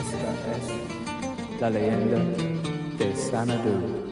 Esta es la leyenda de Sanadu.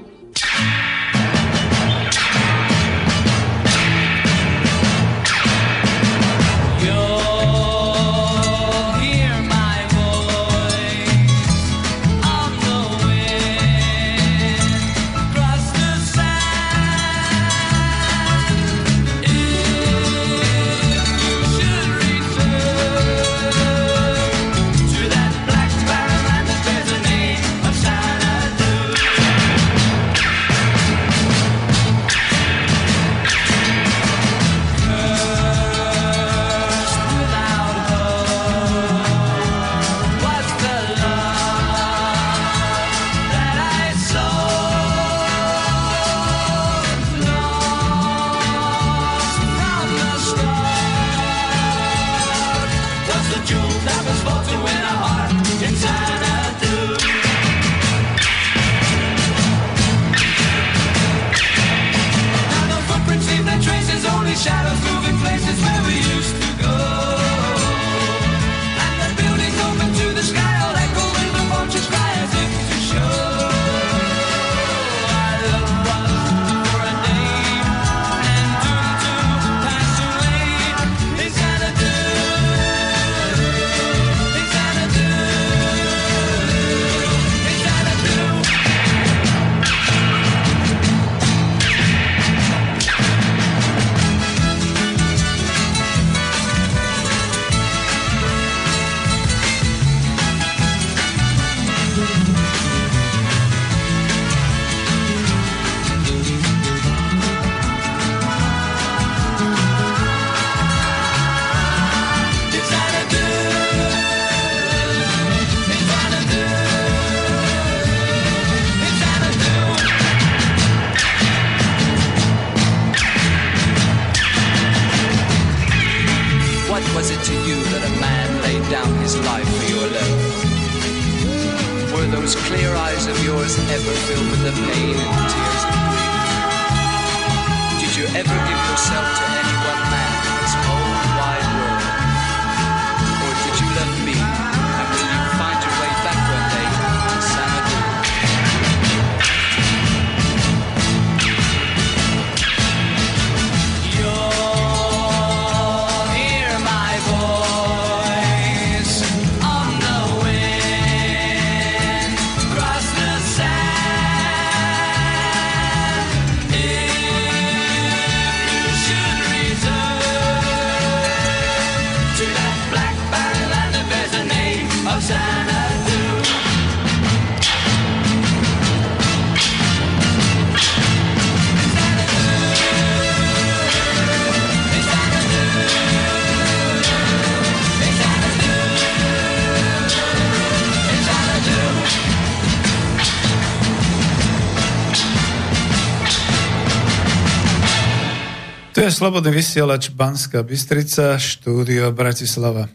Slobodný vysielač Banska Bystrica, štúdio Bratislava.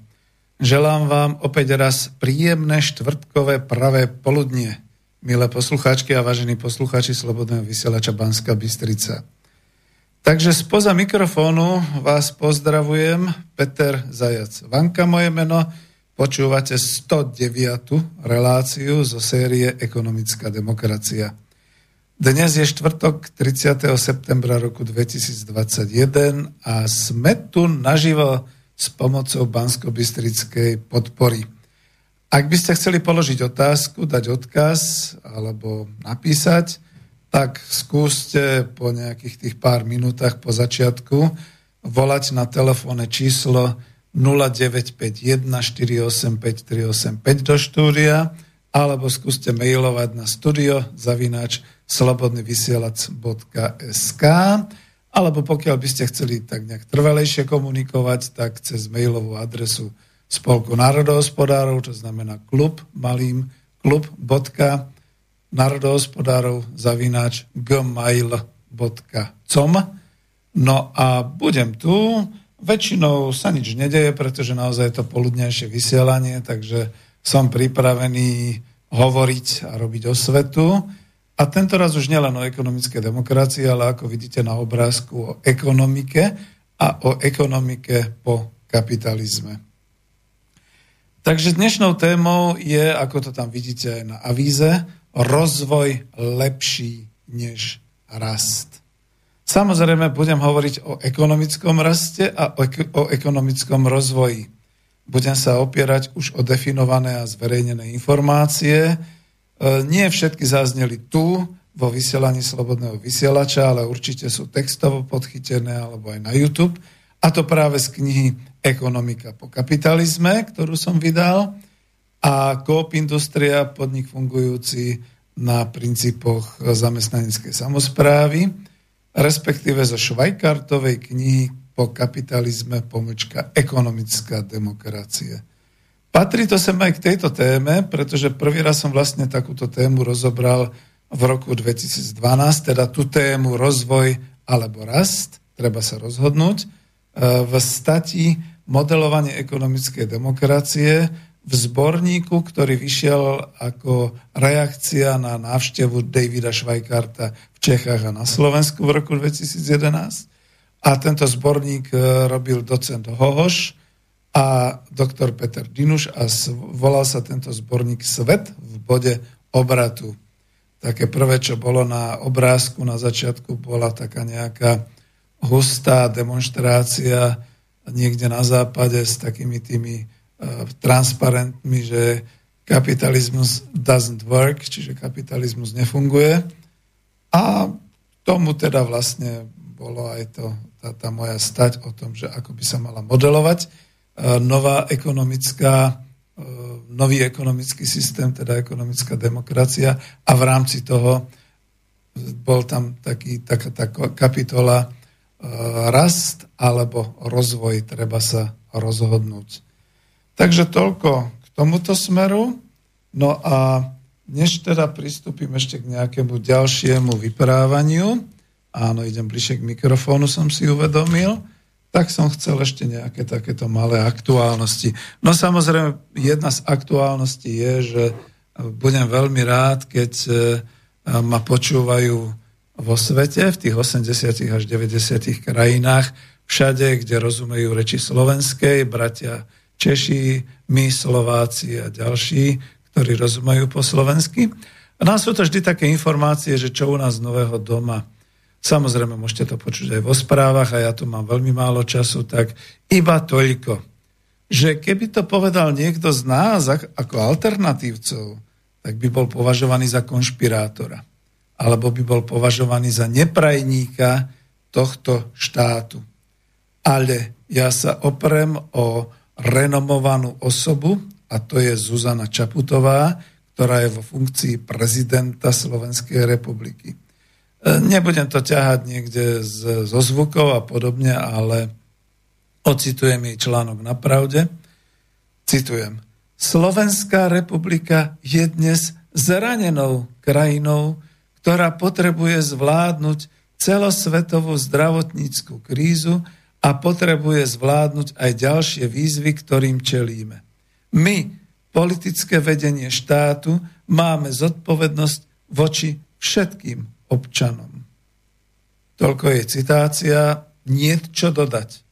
Želám vám opäť raz príjemné štvrtkové pravé poludnie, milé poslucháčky a vážení poslucháči Slobodného vysielača Banska Bystrica. Takže spoza mikrofónu vás pozdravujem, Peter Zajac. Vanka moje meno, počúvate 109. reláciu zo série Ekonomická demokracia. Dnes je štvrtok 30. septembra roku 2021 a sme tu naživo s pomocou Bansko-Bystrickej podpory. Ak by ste chceli položiť otázku, dať odkaz alebo napísať, tak skúste po nejakých tých pár minútach po začiatku volať na telefónne číslo 0951 485 385 do štúdia alebo skúste mailovať na studio zavináč slobodnyvysielac.sk alebo pokiaľ by ste chceli tak nejak trvalejšie komunikovať, tak cez mailovú adresu Spolku národohospodárov, to znamená klub malým klub.národohospodárov zavináč gmail.com No a budem tu. Väčšinou sa nič nedeje, pretože naozaj je to poludnejšie vysielanie, takže som pripravený hovoriť a robiť osvetu. A tento raz už nielen o ekonomické demokracii, ale ako vidíte na obrázku o ekonomike a o ekonomike po kapitalizme. Takže dnešnou témou je, ako to tam vidíte aj na avíze, rozvoj lepší než rast. Samozrejme, budem hovoriť o ekonomickom raste a o, o ekonomickom rozvoji. Budem sa opierať už o definované a zverejnené informácie. E, nie všetky zazneli tu, vo vysielaní Slobodného vysielača, ale určite sú textovo podchytené alebo aj na YouTube. A to práve z knihy Ekonomika po kapitalizme, ktorú som vydal, a Coop Industria, podnik fungujúci na princípoch zamestnaneckej samozprávy, respektíve zo Švajkartovej knihy po kapitalizme pomlčka ekonomická demokracie. Patrí to sem aj k tejto téme, pretože prvý raz som vlastne takúto tému rozobral v roku 2012, teda tú tému rozvoj alebo rast, treba sa rozhodnúť, e, v stati modelovanie ekonomickej demokracie v zborníku, ktorý vyšiel ako reakcia na návštevu Davida Švajkarta v Čechách a na Slovensku v roku 2011. A tento zborník e, robil docent Hohoš a doktor Peter Dinuš a volal sa tento zborník Svet v bode obratu. Také prvé, čo bolo na obrázku na začiatku, bola taká nejaká hustá demonstrácia niekde na západe s takými tými uh, transparentmi, že kapitalizmus doesn't work, čiže kapitalizmus nefunguje. A tomu teda vlastne bolo aj to, tá, tá moja stať o tom, že ako by sa mala modelovať uh, nová ekonomická, uh, nový ekonomický systém, teda ekonomická demokracia a v rámci toho bol tam taký, taká tá kapitola rast alebo rozvoj, treba sa rozhodnúť. Takže toľko k tomuto smeru. No a než teda pristúpim ešte k nejakému ďalšiemu vyprávaniu, áno, idem bližšie k mikrofónu, som si uvedomil, tak som chcel ešte nejaké takéto malé aktuálnosti. No samozrejme, jedna z aktuálností je, že budem veľmi rád, keď eh, ma počúvajú vo svete, v tých 80. až 90. krajinách, všade, kde rozumejú reči slovenskej, bratia Češi, my, Slováci a ďalší, ktorí rozumejú po slovensky. A nám sú to vždy také informácie, že čo u nás nového doma. Samozrejme, môžete to počuť aj vo správach a ja tu mám veľmi málo času, tak iba toľko, že keby to povedal niekto z nás ako alternatívcov, tak by bol považovaný za konšpirátora alebo by bol považovaný za neprajníka tohto štátu. Ale ja sa oprem o renomovanú osobu, a to je Zuzana Čaputová, ktorá je vo funkcii prezidenta Slovenskej republiky. E, nebudem to ťahať niekde zo zvukov a podobne, ale ocitujem jej článok na pravde. Citujem. Slovenská republika je dnes zranenou krajinou, ktorá potrebuje zvládnuť celosvetovú zdravotníckú krízu a potrebuje zvládnuť aj ďalšie výzvy, ktorým čelíme. My, politické vedenie štátu, máme zodpovednosť voči všetkým občanom. Toľko je citácia, nie čo dodať.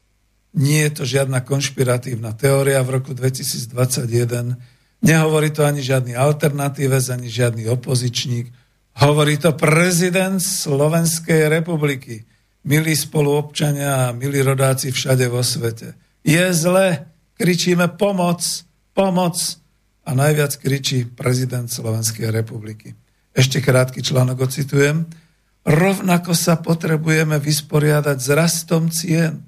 Nie je to žiadna konšpiratívna teória v roku 2021. Nehovorí to ani žiadny alternatívec, ani žiadny opozičník. Hovorí to prezident Slovenskej republiky. Milí spoluobčania a milí rodáci všade vo svete. Je zle, kričíme pomoc, pomoc a najviac kričí prezident Slovenskej republiky. Ešte krátky článok ocitujem. Rovnako sa potrebujeme vysporiadať s rastom cien,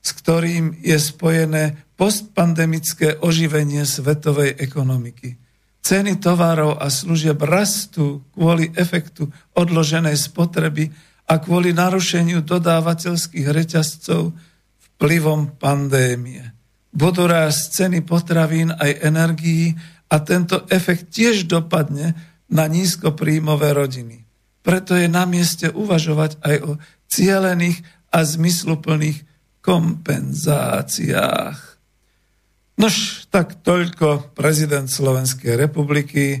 s ktorým je spojené postpandemické oživenie svetovej ekonomiky Ceny tovarov a služieb rastú kvôli efektu odloženej spotreby a kvôli narušeniu dodávateľských reťazcov vplyvom pandémie. Budú rásť ceny potravín aj energií a tento efekt tiež dopadne na nízkopríjmové rodiny. Preto je na mieste uvažovať aj o cielených a zmysluplných kompenzáciách. Nož, tak toľko prezident Slovenskej republiky. E,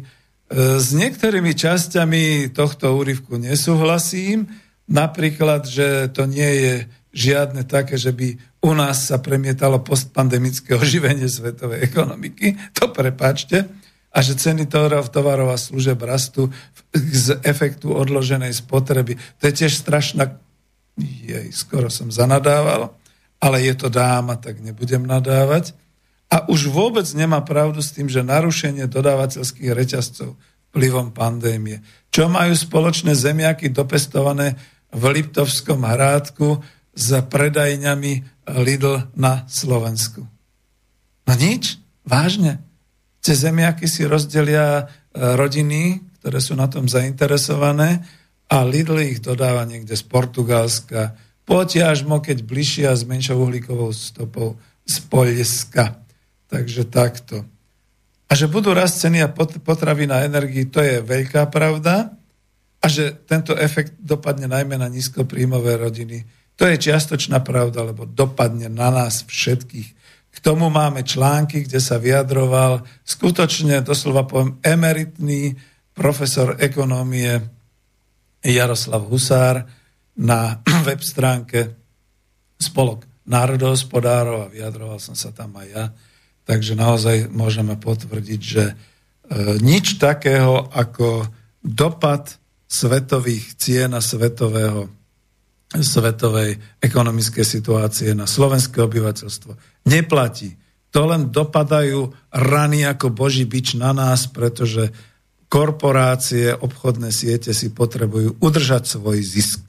s niektorými časťami tohto úryvku nesúhlasím. Napríklad, že to nie je žiadne také, že by u nás sa premietalo postpandemické oživenie svetovej ekonomiky, to prepáčte, a že ceny tovarov a služeb rastú z efektu odloženej spotreby. To je tiež strašná... Jej, skoro som zanadával, ale je to dáma, tak nebudem nadávať. A už vôbec nemá pravdu s tým, že narušenie dodávateľských reťazcov vplyvom pandémie. Čo majú spoločné zemiaky dopestované v Liptovskom hrádku s predajňami Lidl na Slovensku? No nič, vážne. Cez zemiaky si rozdelia e, rodiny, ktoré sú na tom zainteresované a Lidl ich dodáva niekde z Portugalska, potiažmo, keď bližšia s menšou uhlíkovou stopou z Polska. Takže takto. A že budú rast ceny a potravy na energii, to je veľká pravda. A že tento efekt dopadne najmä na nízkopríjmové rodiny, to je čiastočná pravda, lebo dopadne na nás všetkých. K tomu máme články, kde sa vyjadroval skutočne, doslova poviem, emeritný profesor ekonómie Jaroslav Husár na web stránke Spolok národohospodárov a vyjadroval som sa tam aj ja. Takže naozaj môžeme potvrdiť, že e, nič takého ako dopad svetových cien a svetového svetovej ekonomickej situácie na slovenské obyvateľstvo. Neplatí. To len dopadajú rany ako boží bič na nás, pretože korporácie, obchodné siete si potrebujú udržať svoj zisk.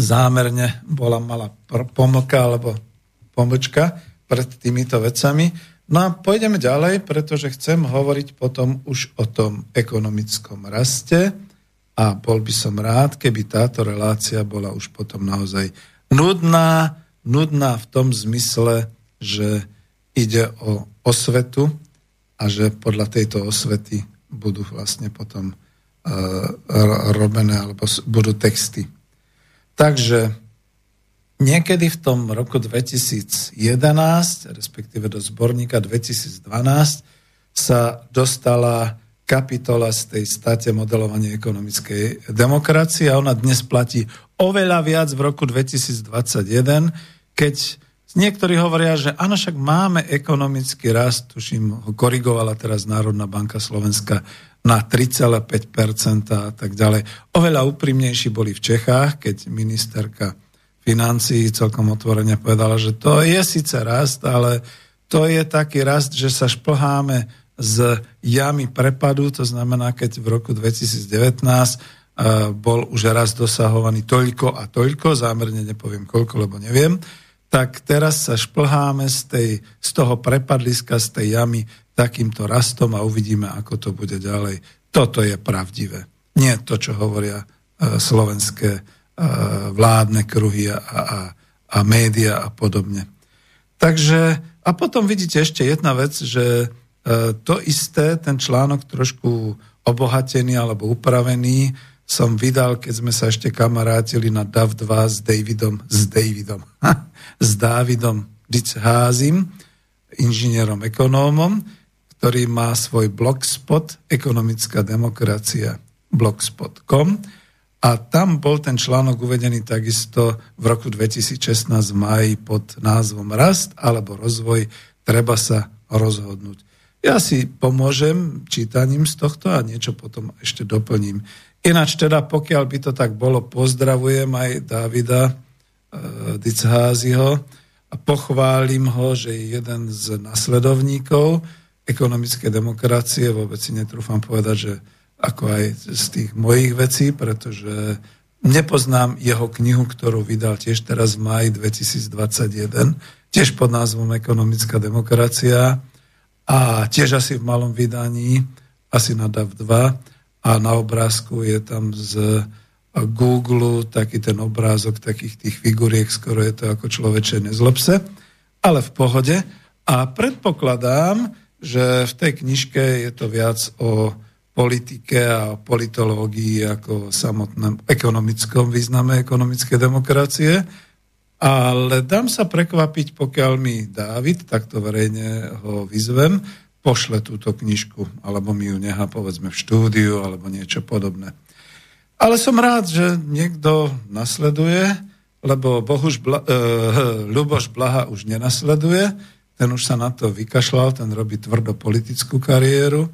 Zámerne bola malá pomlka alebo pomlčka pred týmito vecami. No a pôjdeme ďalej, pretože chcem hovoriť potom už o tom ekonomickom raste a bol by som rád, keby táto relácia bola už potom naozaj nudná, nudná v tom zmysle, že ide o osvetu a že podľa tejto osvety budú vlastne potom uh, robené alebo budú texty. Takže Niekedy v tom roku 2011, respektíve do zborníka 2012, sa dostala kapitola z tej state modelovania ekonomickej demokracie a ona dnes platí oveľa viac v roku 2021, keď niektorí hovoria, že áno, však máme ekonomický rast, tuším, ho korigovala teraz Národná banka Slovenska na 3,5% a tak ďalej. Oveľa úprimnejší boli v Čechách, keď ministerka financií celkom otvorene povedala, že to je síce rast, ale to je taký rast, že sa šplháme z jamy prepadu, to znamená, keď v roku 2019 uh, bol už raz dosahovaný toľko a toľko, zámerne nepoviem koľko, lebo neviem, tak teraz sa šplháme z, tej, z toho prepadliska, z tej jamy takýmto rastom a uvidíme, ako to bude ďalej. Toto je pravdivé. Nie to, čo hovoria uh, slovenské vládne kruhy a, a, a média a podobne. Takže, a potom vidíte ešte jedna vec, že e, to isté, ten článok trošku obohatený alebo upravený som vydal, keď sme sa ešte kamarátili na DAV2 s Davidom, s Davidom, s Dávidom Dicházim, inžinierom ekonómom, ktorý má svoj blogspot ekonomická demokracia blogspot.com a tam bol ten článok uvedený takisto v roku 2016 v maji pod názvom Rast alebo rozvoj, treba sa rozhodnúť. Ja si pomôžem čítaním z tohto a niečo potom ešte doplním. Ináč teda, pokiaľ by to tak bolo, pozdravujem aj Davida e, Dicháziho a pochválim ho, že je jeden z nasledovníkov ekonomické demokracie. Vôbec si netrúfam povedať, že ako aj z tých mojich vecí, pretože nepoznám jeho knihu, ktorú vydal tiež teraz v máji 2021, tiež pod názvom Ekonomická demokracia a tiež asi v malom vydaní, asi na DAV 2 a na obrázku je tam z Google taký ten obrázok takých tých figuriek, skoro je to ako človeče nezlobse, ale v pohode. A predpokladám, že v tej knižke je to viac o politike a politológii ako samotnom ekonomickom význame ekonomickej demokracie. Ale dám sa prekvapiť, pokiaľ mi Dávid, takto verejne ho vyzvem, pošle túto knižku, alebo mi ju nechá povedzme v štúdiu, alebo niečo podobné. Ale som rád, že niekto nasleduje, lebo Bohuž Bla, uh, Ľuboš Blaha už nenasleduje, ten už sa na to vykašľal, ten robí tvrdo politickú kariéru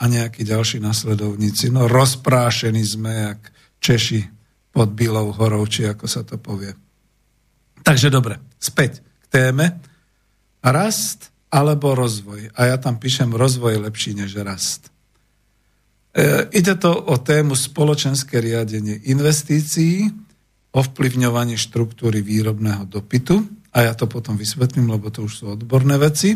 a nejakí ďalší nasledovníci. No rozprášení sme, jak Češi pod Bílou horou, či ako sa to povie. Takže dobre, späť k téme. Rast alebo rozvoj. A ja tam píšem rozvoj lepší než rast. E, ide to o tému spoločenské riadenie investícií, ovplyvňovanie štruktúry výrobného dopytu, a ja to potom vysvetlím, lebo to už sú odborné veci.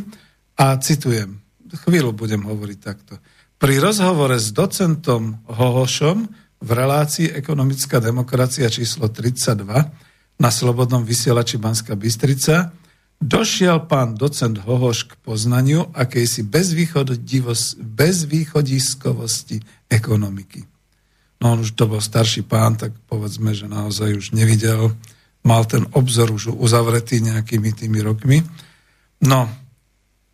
A citujem, chvíľu budem hovoriť takto. Pri rozhovore s docentom Hohošom v relácii Ekonomická demokracia číslo 32 na Slobodnom vysielači Banská Bystrica došiel pán docent Hohoš k poznaniu akejsi bezvýchodiskovosti ekonomiky. No on už to bol starší pán, tak povedzme, že naozaj už nevidel, mal ten obzor už uzavretý nejakými tými rokmi. No,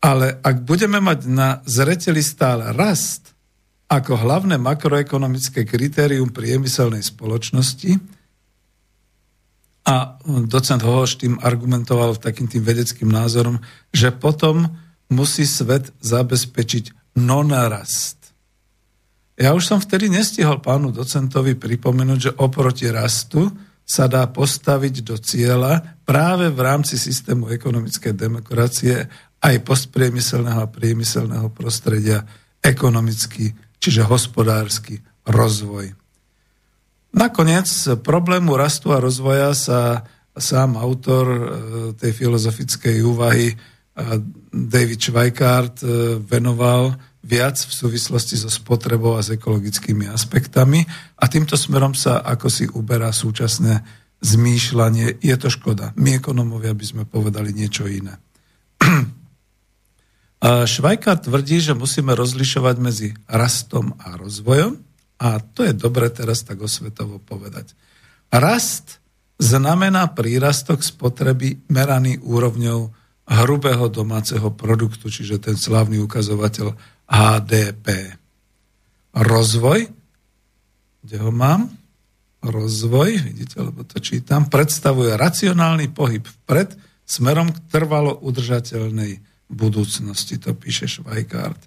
ale ak budeme mať na zreteli stále rast ako hlavné makroekonomické kritérium priemyselnej spoločnosti, a docent Hohoš tým argumentoval takým tým vedeckým názorom, že potom musí svet zabezpečiť non-rast. Ja už som vtedy nestihol pánu docentovi pripomenúť, že oproti rastu sa dá postaviť do cieľa práve v rámci systému ekonomickej demokracie aj postpriemyselného a priemyselného prostredia ekonomický, čiže hospodársky rozvoj. Nakoniec problému rastu a rozvoja sa sám autor e, tej filozofickej úvahy e, David Schweikart e, venoval viac v súvislosti so spotrebou a s ekologickými aspektami a týmto smerom sa ako si uberá súčasné zmýšľanie. Je to škoda. My ekonomovia by sme povedali niečo iné. Švajka tvrdí, že musíme rozlišovať medzi rastom a rozvojom a to je dobre teraz tak osvetovo povedať. Rast znamená prírastok spotreby meraný úrovňou hrubého domáceho produktu, čiže ten slávny ukazovateľ HDP. Rozvoj, kde ho mám? Rozvoj, vidíte, lebo to čítam, predstavuje racionálny pohyb vpred smerom k trvalo udržateľnej budúcnosti, to píše Švajkart.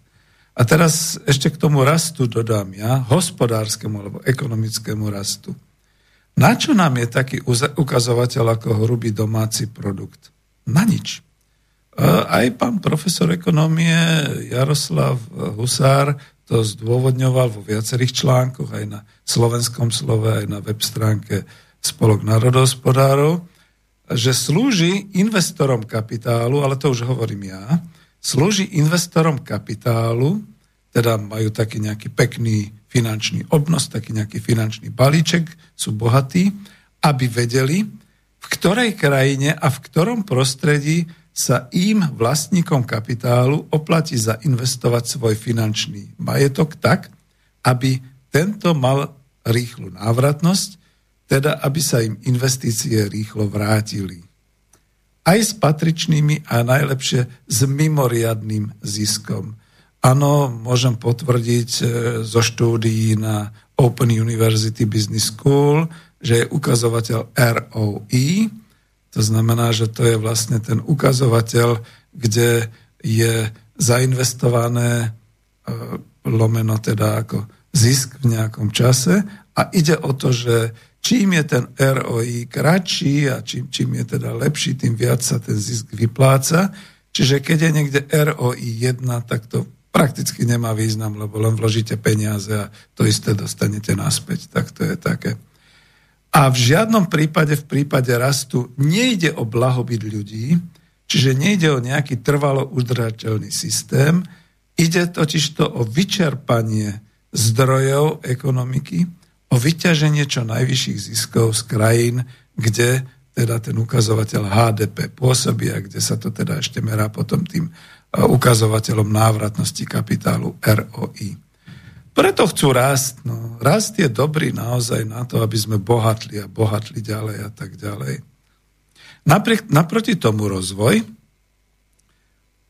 A teraz ešte k tomu rastu dodám ja, hospodárskému alebo ekonomickému rastu. Na čo nám je taký ukazovateľ ako hrubý domáci produkt? Na nič. E, aj pán profesor ekonomie Jaroslav Husár to zdôvodňoval vo viacerých článkoch, aj na slovenskom slove, aj na web stránke Spolok národohospodárov, že slúži investorom kapitálu, ale to už hovorím ja, slúži investorom kapitálu, teda majú taký nejaký pekný finančný obnos, taký nejaký finančný balíček, sú bohatí, aby vedeli, v ktorej krajine a v ktorom prostredí sa im, vlastníkom kapitálu, oplatí zainvestovať svoj finančný majetok tak, aby tento mal rýchlu návratnosť, teda aby sa im investície rýchlo vrátili. Aj s patričnými a najlepšie s mimoriadným ziskom. Áno, môžem potvrdiť e, zo štúdií na Open University Business School, že je ukazovateľ ROE, to znamená, že to je vlastne ten ukazovateľ, kde je zainvestované e, lomeno teda ako zisk v nejakom čase. A ide o to, že čím je ten ROI kratší a čím, čím je teda lepší, tým viac sa ten zisk vypláca. Čiže keď je niekde ROI 1, tak to prakticky nemá význam, lebo len vložíte peniaze a to isté dostanete naspäť. Tak to je také. A v žiadnom prípade, v prípade rastu, nejde o blahobyt ľudí, čiže nejde o nejaký trvalo udržateľný systém, ide totiž to o vyčerpanie zdrojov ekonomiky, o vyťaženie čo najvyšších ziskov z krajín, kde teda ten ukazovateľ HDP pôsobí a kde sa to teda ešte merá potom tým ukazovateľom návratnosti kapitálu ROI. Preto chcú rast. No, rast je dobrý naozaj na to, aby sme bohatli a bohatli ďalej a tak ďalej. Napriek, naproti tomu rozvoj, e,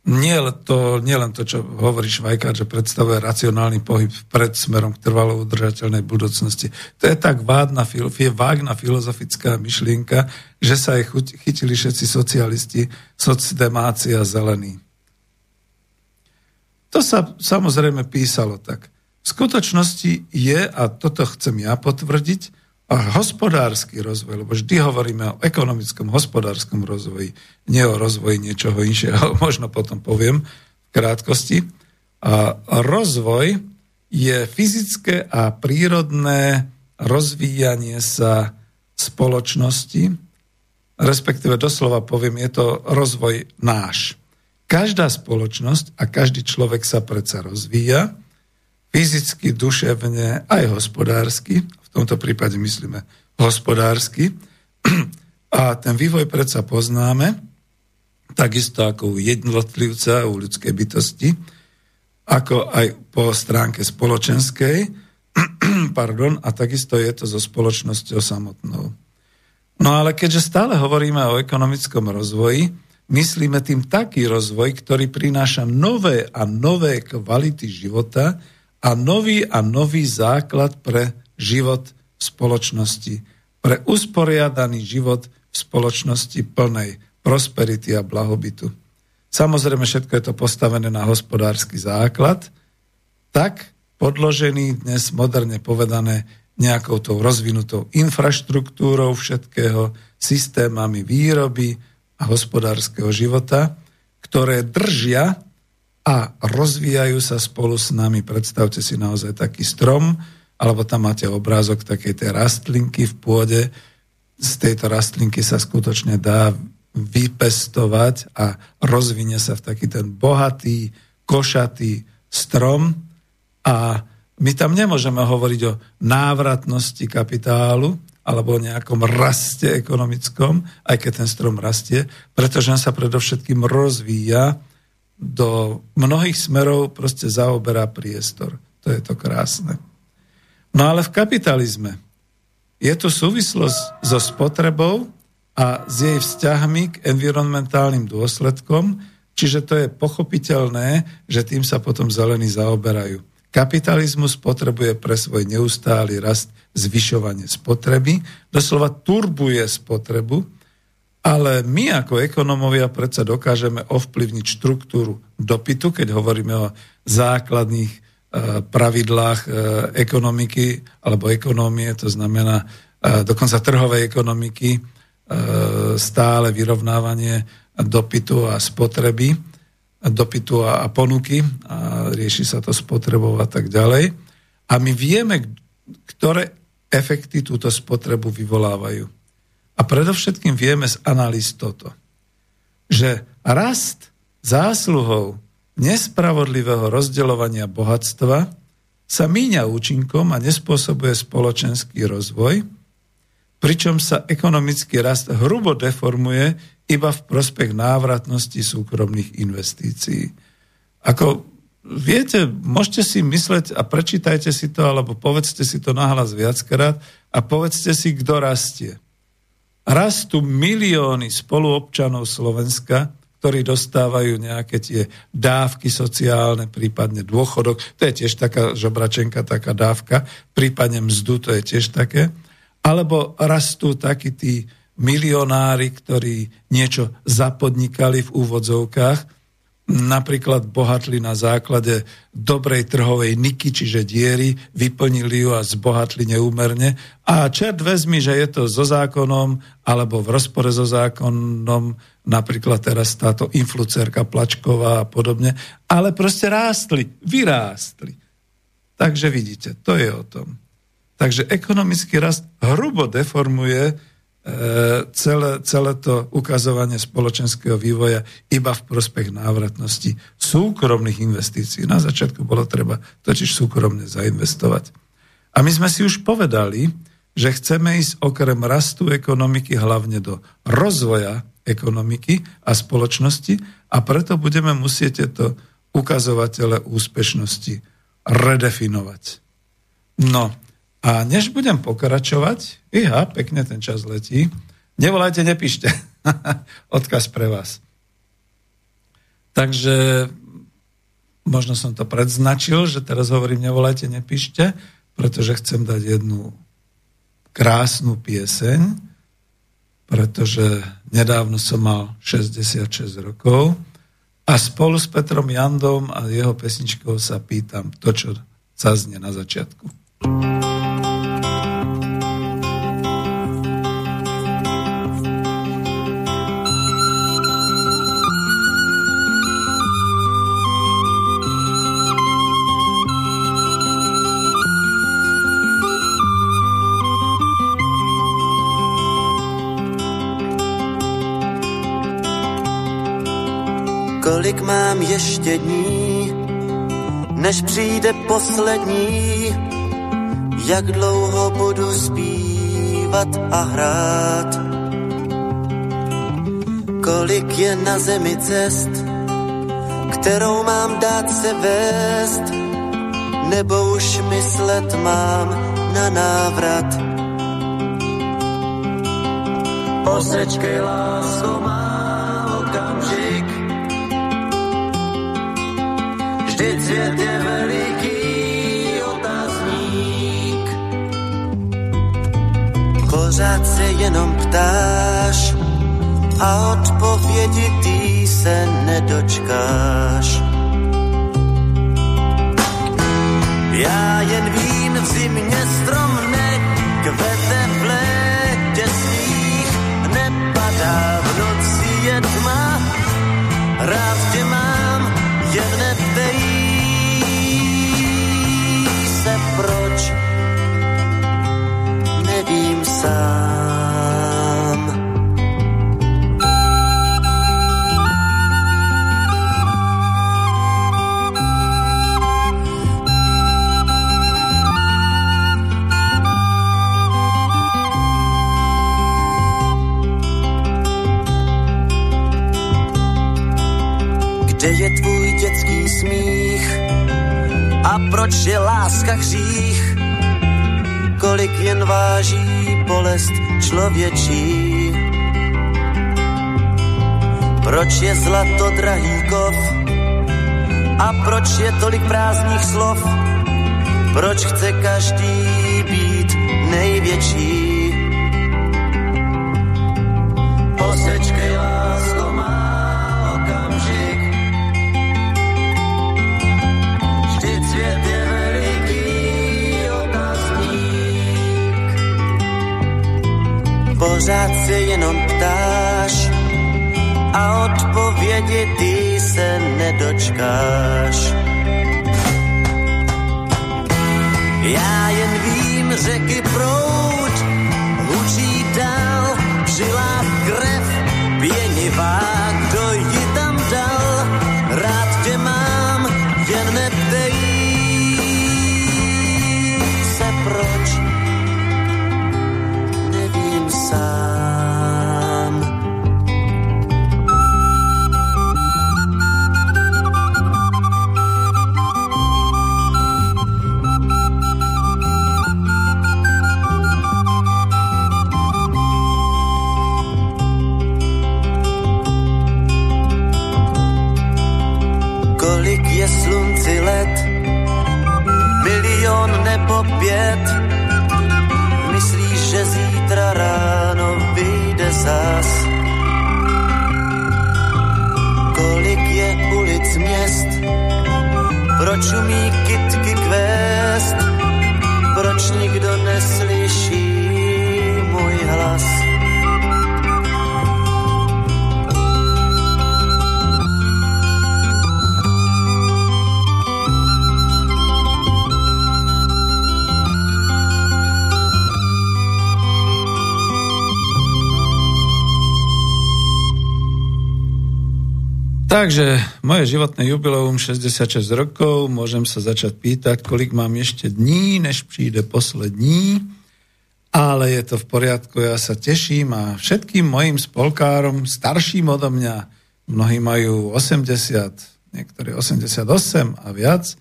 nie, to, nie len to, čo hovorí Švajkár, že predstavuje racionálny pohyb pred smerom k trvalo udržateľnej budúcnosti. To je tak vágna, vágna filozofická myšlienka, že sa aj chytili všetci socialisti, socdemáci a zelení. To sa samozrejme písalo tak. V skutočnosti je, a toto chcem ja potvrdiť, a hospodársky rozvoj, lebo vždy hovoríme o ekonomickom, hospodárskom rozvoji, nie o rozvoji niečoho inšieho, možno potom poviem v krátkosti. A rozvoj je fyzické a prírodné rozvíjanie sa spoločnosti, respektíve doslova poviem, je to rozvoj náš. Každá spoločnosť a každý človek sa predsa rozvíja, fyzicky, duševne, aj hospodársky tomto prípade myslíme hospodársky. A ten vývoj predsa poznáme, takisto ako u jednotlivca, u ľudskej bytosti, ako aj po stránke spoločenskej, pardon, a takisto je to so spoločnosťou samotnou. No ale keďže stále hovoríme o ekonomickom rozvoji, myslíme tým taký rozvoj, ktorý prináša nové a nové kvality života a nový a nový základ pre život v spoločnosti, pre usporiadaný život v spoločnosti plnej prosperity a blahobytu. Samozrejme, všetko je to postavené na hospodársky základ, tak podložený dnes moderne povedané nejakou tou rozvinutou infraštruktúrou všetkého, systémami výroby a hospodárskeho života, ktoré držia a rozvíjajú sa spolu s nami. Predstavte si naozaj taký strom, alebo tam máte obrázok takej tej rastlinky v pôde. Z tejto rastlinky sa skutočne dá vypestovať a rozvinie sa v taký ten bohatý, košatý strom a my tam nemôžeme hovoriť o návratnosti kapitálu alebo o nejakom raste ekonomickom, aj keď ten strom rastie, pretože on sa predovšetkým rozvíja do mnohých smerov, proste zaoberá priestor. To je to krásne. No ale v kapitalizme je tu súvislosť so spotrebou a s jej vzťahmi k environmentálnym dôsledkom, čiže to je pochopiteľné, že tým sa potom zelení zaoberajú. Kapitalizmus potrebuje pre svoj neustály rast zvyšovanie spotreby, doslova turbuje spotrebu, ale my ako ekonomovia predsa dokážeme ovplyvniť štruktúru dopytu, keď hovoríme o základných pravidlách e, ekonomiky alebo ekonómie, to znamená e, dokonca trhovej ekonomiky, stále vyrovnávanie dopytu a spotreby, dopytu a ponuky a rieši sa to spotrebou a tak ďalej. A my vieme, ktoré efekty túto spotrebu vyvolávajú. A predovšetkým vieme z analýz toto, že rast zásluhou nespravodlivého rozdeľovania bohatstva sa míňa účinkom a nespôsobuje spoločenský rozvoj, pričom sa ekonomický rast hrubo deformuje iba v prospech návratnosti súkromných investícií. Ako viete, môžete si mysleť a prečítajte si to, alebo povedzte si to nahlas viackrát a povedzte si, kto rastie. Rastú milióny spoluobčanov Slovenska, ktorí dostávajú nejaké tie dávky sociálne, prípadne dôchodok, to je tiež taká žobračenka, taká dávka, prípadne mzdu, to je tiež také. Alebo rastú takí tí milionári, ktorí niečo zapodnikali v úvodzovkách, napríklad bohatli na základe dobrej trhovej niky, čiže diery, vyplnili ju a zbohatli neúmerne. A čert vezmi, že je to so zákonom alebo v rozpore so zákonom, napríklad teraz táto influcerka Plačková a podobne, ale proste rástli, vyrástli. Takže vidíte, to je o tom. Takže ekonomický rast hrubo deformuje celé, celé to ukazovanie spoločenského vývoja iba v prospech návratnosti súkromných investícií. Na začiatku bolo treba totiž súkromne zainvestovať. A my sme si už povedali, že chceme ísť okrem rastu ekonomiky hlavne do rozvoja ekonomiky a spoločnosti a preto budeme musieť tieto ukazovatele úspešnosti redefinovať. No, a než budem pokračovať, iha, pekne ten čas letí, nevolajte, nepíšte. Odkaz pre vás. Takže možno som to predznačil, že teraz hovorím, nevolajte, nepíšte, pretože chcem dať jednu krásnu pieseň, pretože nedávno som mal 66 rokov a spolu s Petrom Jandom a jeho pesničkou sa pýtam to, čo zaznie na začiatku. Kolik mám ještě dní, než přijde poslední, jak dlouho budu zpívat a hrát. Kolik je na zemi cest, kterou mám dát se vést, nebo už myslet mám na návrat. Posečkej, lásko, má vždyť svět je veliký otázník. Pořád se jenom ptáš a odpovědi ty se nedočkáš. Já jen vím, v zimě strom člověčí? Proč je zlato drahý kov? A proč je tolik prázdných slov? Proč chce každý být největší? Pořád se jenom ptáš a odpovědi ty se nedočkáš. Já jen vím, řeky proud, hučí dál, v žilách krev, pěnivá, je slunci let, milion nebo pět, myslíš, že zítra ráno vyjde zas. Kolik je ulic měst, proč umí kytky kvést, proč nikdo neslyší můj hlas. Takže moje životné jubileum 66 rokov, môžem sa začať pýtať, kolik mám ešte dní, než príde poslední, ale je to v poriadku, ja sa teším a všetkým mojim spolkárom, starším odo mňa, mnohí majú 80, niektorí 88 a viac,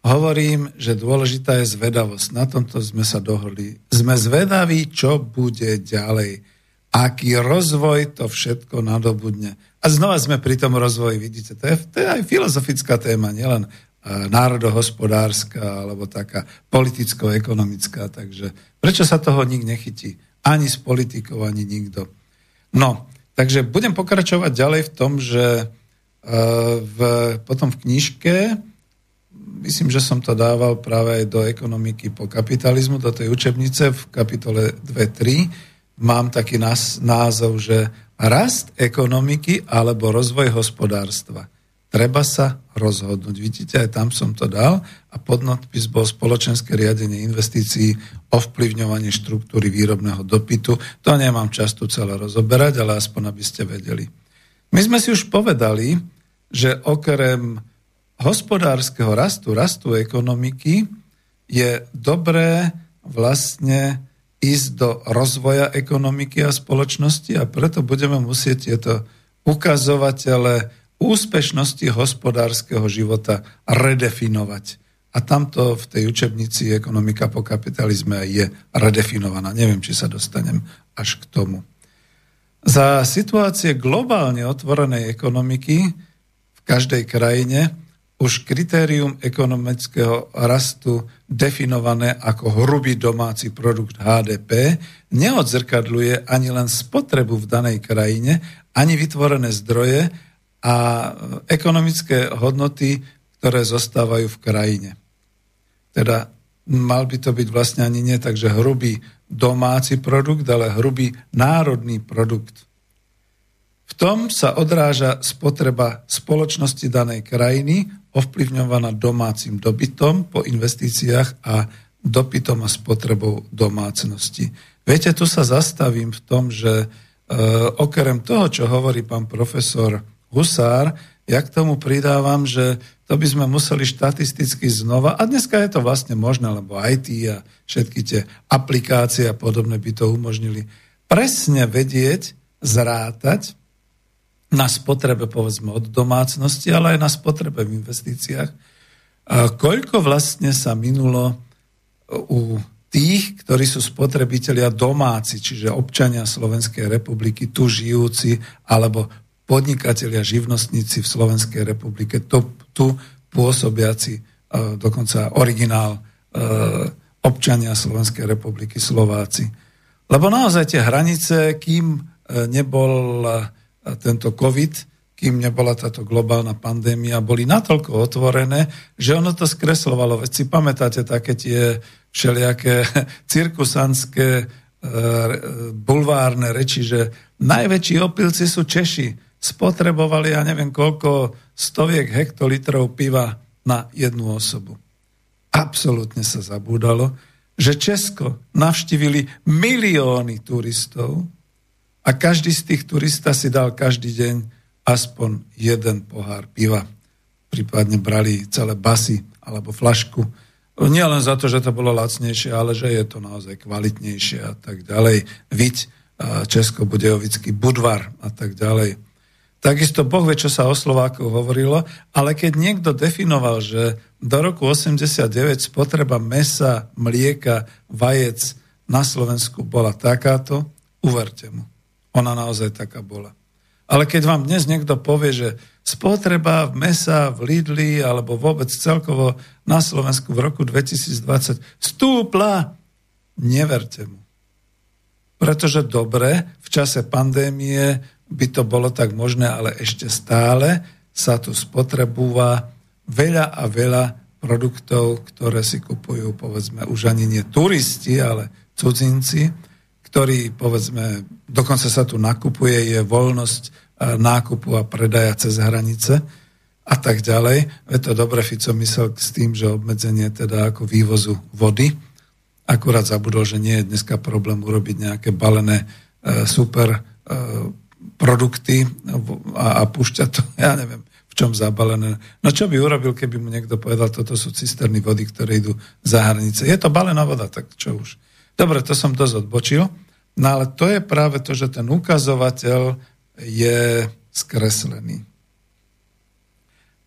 hovorím, že dôležitá je zvedavosť. Na tomto sme sa dohodli. Sme zvedaví, čo bude ďalej. Aký rozvoj to všetko nadobudne A znova sme pri tom rozvoji, vidíte, to je, to je aj filozofická téma, nielen e, národohospodárska alebo taká politicko-ekonomická. Takže prečo sa toho nik nechytí? Ani s politikou, ani nikto. No, takže budem pokračovať ďalej v tom, že v, potom v knižke myslím, že som to dával práve aj do ekonomiky po kapitalizmu, do tej učebnice v kapitole 2.3. Mám taký názov, že rast ekonomiky alebo rozvoj hospodárstva. Treba sa rozhodnúť. Vidíte, aj tam som to dal a podnadpis bol spoločenské riadenie investícií, ovplyvňovanie štruktúry výrobného dopytu. To nemám čas tu celé rozoberať, ale aspoň aby ste vedeli. My sme si už povedali, že okrem hospodárskeho rastu, rastu ekonomiky, je dobré vlastne ísť do rozvoja ekonomiky a spoločnosti a preto budeme musieť tieto ukazovatele úspešnosti hospodárskeho života redefinovať. A tamto v tej učebnici ekonomika po kapitalizme je redefinovaná. Neviem, či sa dostanem až k tomu. Za situácie globálne otvorenej ekonomiky v každej krajine už kritérium ekonomického rastu definované ako hrubý domáci produkt HDP neodzrkadluje ani len spotrebu v danej krajine, ani vytvorené zdroje a ekonomické hodnoty, ktoré zostávajú v krajine. Teda mal by to byť vlastne ani nie tak, že hrubý domáci produkt, ale hrubý národný produkt. V tom sa odráža spotreba spoločnosti danej krajiny ovplyvňovaná domácim dobytom po investíciách a dopytom a spotrebou domácnosti. Viete, tu sa zastavím v tom, že e, okrem toho, čo hovorí pán profesor Husár, ja k tomu pridávam, že to by sme museli štatisticky znova, a dneska je to vlastne možné, lebo IT a všetky tie aplikácie a podobné by to umožnili, presne vedieť, zrátať, na spotrebe povedzme od domácnosti, ale aj na spotrebe v investíciách. A koľko vlastne sa minulo u tých, ktorí sú spotrebitelia domáci, čiže občania Slovenskej republiky, tu žijúci, alebo podnikatelia, živnostníci v Slovenskej republike, to, tu pôsobiaci, dokonca originál občania Slovenskej republiky, Slováci. Lebo naozaj tie hranice, kým e, nebol tento COVID, kým nebola táto globálna pandémia, boli natoľko otvorené, že ono to skreslovalo. Veď si pamätáte také tie všelijaké cirkusanské e, bulvárne reči, že najväčší opilci sú Češi. Spotrebovali, ja neviem koľko, stoviek hektolitrov piva na jednu osobu. Absolútne sa zabúdalo, že Česko navštívili milióny turistov, a každý z tých turista si dal každý deň aspoň jeden pohár piva. Prípadne brali celé basy alebo flašku. Nie len za to, že to bolo lacnejšie, ale že je to naozaj kvalitnejšie a tak ďalej. Viď Česko-Budejovický Budvar a tak ďalej. Takisto Boh vie, čo sa o Slovákov hovorilo, ale keď niekto definoval, že do roku 89 spotreba mesa, mlieka, vajec na Slovensku bola takáto, uverte mu. Ona naozaj taká bola. Ale keď vám dnes niekto povie, že spotreba v mesa v Lidli alebo vôbec celkovo na Slovensku v roku 2020 stúpla, neverte mu. Pretože dobre, v čase pandémie by to bolo tak možné, ale ešte stále sa tu spotrebúva veľa a veľa produktov, ktoré si kupujú, povedzme, už ani nie turisti, ale cudzinci, ktorí, povedzme, dokonca sa tu nakupuje, je voľnosť e, nákupu a predaja cez hranice a tak ďalej. Je to dobre Fico myslel s tým, že obmedzenie teda ako vývozu vody. Akurát zabudol, že nie je dneska problém urobiť nejaké balené e, super e, produkty a, a púšťať to, ja neviem, v čom zabalené. No čo by urobil, keby mu niekto povedal, toto sú cisterny vody, ktoré idú za hranice. Je to balená voda, tak čo už. Dobre, to som dosť odbočil. No ale to je práve to, že ten ukazovateľ je skreslený.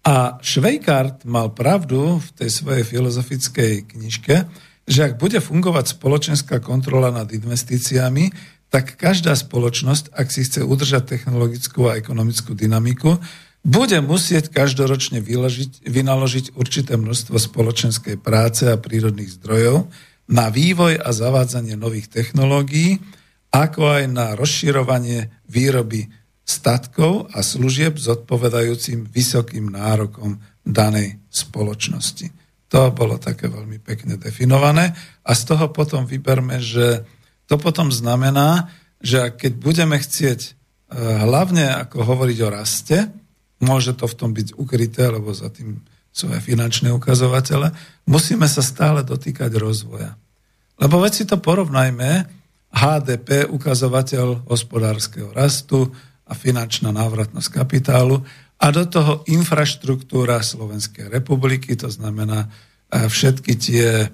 A Švejkart mal pravdu v tej svojej filozofickej knižke, že ak bude fungovať spoločenská kontrola nad investíciami, tak každá spoločnosť, ak si chce udržať technologickú a ekonomickú dynamiku, bude musieť každoročne vynaložiť určité množstvo spoločenskej práce a prírodných zdrojov na vývoj a zavádzanie nových technológií, ako aj na rozširovanie výroby statkov a služieb zodpovedajúcim vysokým nárokom danej spoločnosti. To bolo také veľmi pekne definované a z toho potom vyberme, že to potom znamená, že keď budeme chcieť e, hlavne ako hovoriť o raste, môže to v tom byť ukryté, lebo za tým sú finančné ukazovatele, musíme sa stále dotýkať rozvoja. Lebo veď si to porovnajme, HDP, ukazovateľ hospodárskeho rastu, a finančná návratnosť kapitálu a do toho infraštruktúra Slovenskej republiky, to znamená e, všetky tie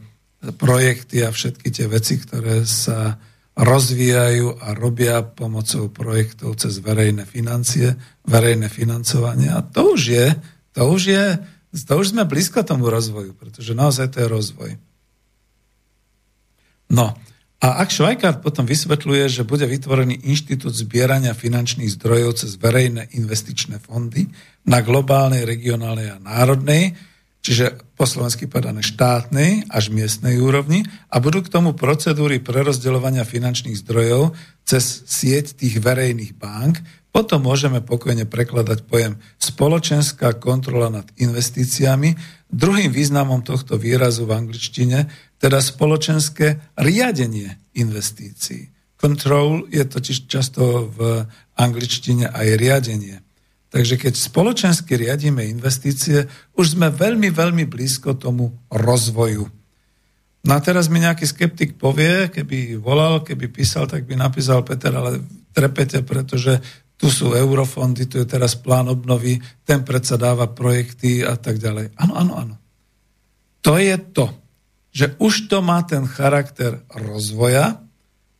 projekty a všetky tie veci, ktoré sa rozvíjajú a robia pomocou projektov cez verejné financie, verejné financovanie. A to už je, to už je, to už sme blízko tomu rozvoju, pretože naozaj to je rozvoj. No, a ak Švajkár potom vysvetľuje, že bude vytvorený inštitút zbierania finančných zdrojov cez verejné investičné fondy na globálnej, regionálnej a národnej, čiže po slovensky povedané štátnej až miestnej úrovni a budú k tomu procedúry prerozdeľovania finančných zdrojov cez sieť tých verejných bank, potom môžeme pokojne prekladať pojem spoločenská kontrola nad investíciami. Druhým významom tohto výrazu v angličtine teda spoločenské riadenie investícií. Control je totiž často v angličtine aj riadenie. Takže keď spoločensky riadíme investície, už sme veľmi, veľmi blízko tomu rozvoju. No a teraz mi nejaký skeptik povie, keby volal, keby písal, tak by napísal Peter, ale trepete, pretože tu sú eurofondy, tu je teraz plán obnovy, ten predsa dáva projekty a tak ďalej. Áno, áno, áno. To je to že už to má ten charakter rozvoja,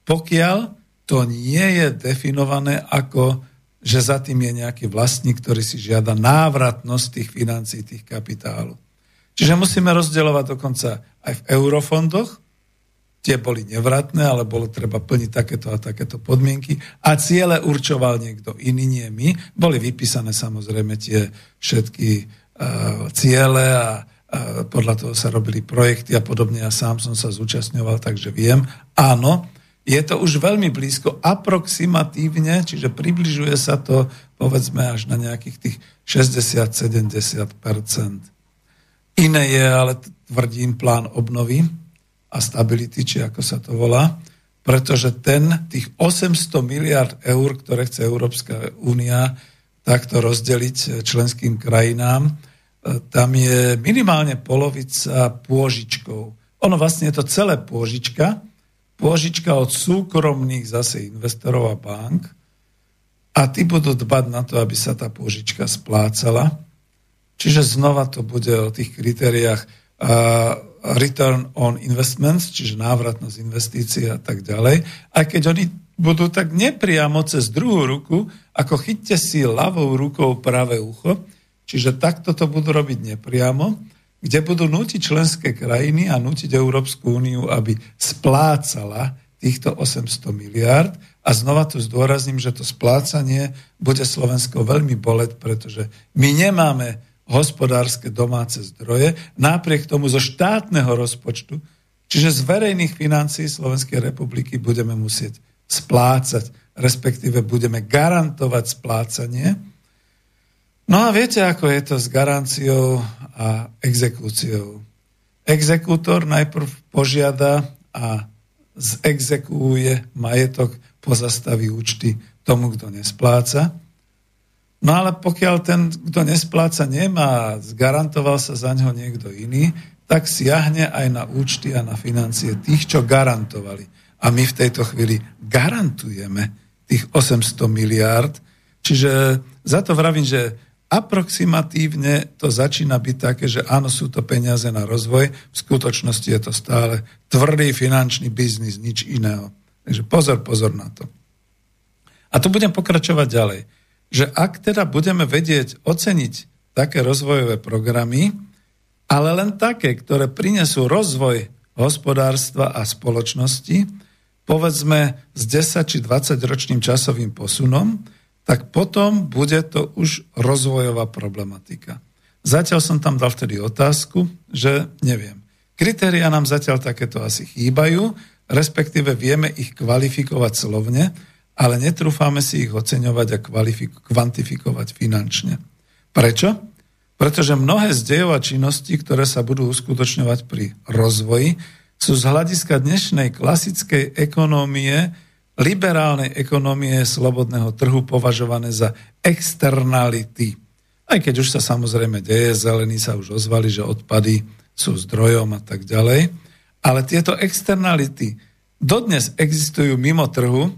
pokiaľ to nie je definované ako, že za tým je nejaký vlastník, ktorý si žiada návratnosť tých financií, tých kapitálu. Čiže musíme rozdielovať dokonca aj v eurofondoch, tie boli nevratné, ale bolo treba plniť takéto a takéto podmienky a ciele určoval niekto iný, nie my. Boli vypísané samozrejme tie všetky uh, ciele a podľa toho sa robili projekty a podobne. Ja sám som sa zúčastňoval, takže viem. Áno, je to už veľmi blízko, aproximatívne, čiže približuje sa to povedzme až na nejakých tých 60-70%. Iné je, ale tvrdím, plán obnovy a stability, či ako sa to volá, pretože ten, tých 800 miliard eur, ktoré chce Európska únia takto rozdeliť členským krajinám, tam je minimálne polovica pôžičkou. Ono vlastne je to celé pôžička, pôžička od súkromných zase investorov a bank a tí budú dbať na to, aby sa tá pôžička splácala. Čiže znova to bude o tých kritériách uh, return on investments, čiže návratnosť investícií a tak ďalej. Aj keď oni budú tak nepriamo cez druhú ruku, ako chyťte si ľavou rukou pravé ucho, Čiže takto to budú robiť nepriamo, kde budú nútiť členské krajiny a nútiť Európsku úniu, aby splácala týchto 800 miliard. A znova tu zdôrazním, že to splácanie bude Slovensko veľmi boleť, pretože my nemáme hospodárske domáce zdroje, napriek tomu zo štátneho rozpočtu, čiže z verejných financií Slovenskej republiky budeme musieť splácať, respektíve budeme garantovať splácanie, No a viete, ako je to s garanciou a exekúciou. Exekútor najprv požiada a zexekuje majetok, pozastaví účty tomu, kto nespláca. No ale pokiaľ ten, kto nespláca, nemá, zgarantoval sa za neho niekto iný, tak siahne aj na účty a na financie tých, čo garantovali. A my v tejto chvíli garantujeme tých 800 miliárd. Čiže za to vravím, že aproximatívne to začína byť také, že áno, sú to peniaze na rozvoj, v skutočnosti je to stále tvrdý finančný biznis, nič iného. Takže pozor, pozor na to. A tu budem pokračovať ďalej, že ak teda budeme vedieť oceniť také rozvojové programy, ale len také, ktoré prinesú rozvoj hospodárstva a spoločnosti, povedzme s 10 či 20 ročným časovým posunom, tak potom bude to už rozvojová problematika. Zatiaľ som tam dal vtedy otázku, že neviem. Kritéria nám zatiaľ takéto asi chýbajú, respektíve vieme ich kvalifikovať slovne, ale netrúfame si ich oceňovať a kvantifikovať finančne. Prečo? Pretože mnohé z dejov a činností, ktoré sa budú uskutočňovať pri rozvoji, sú z hľadiska dnešnej klasickej ekonómie liberálnej ekonomie slobodného trhu považované za externality. Aj keď už sa samozrejme deje, zelení sa už ozvali, že odpady sú zdrojom a tak ďalej. Ale tieto externality dodnes existujú mimo trhu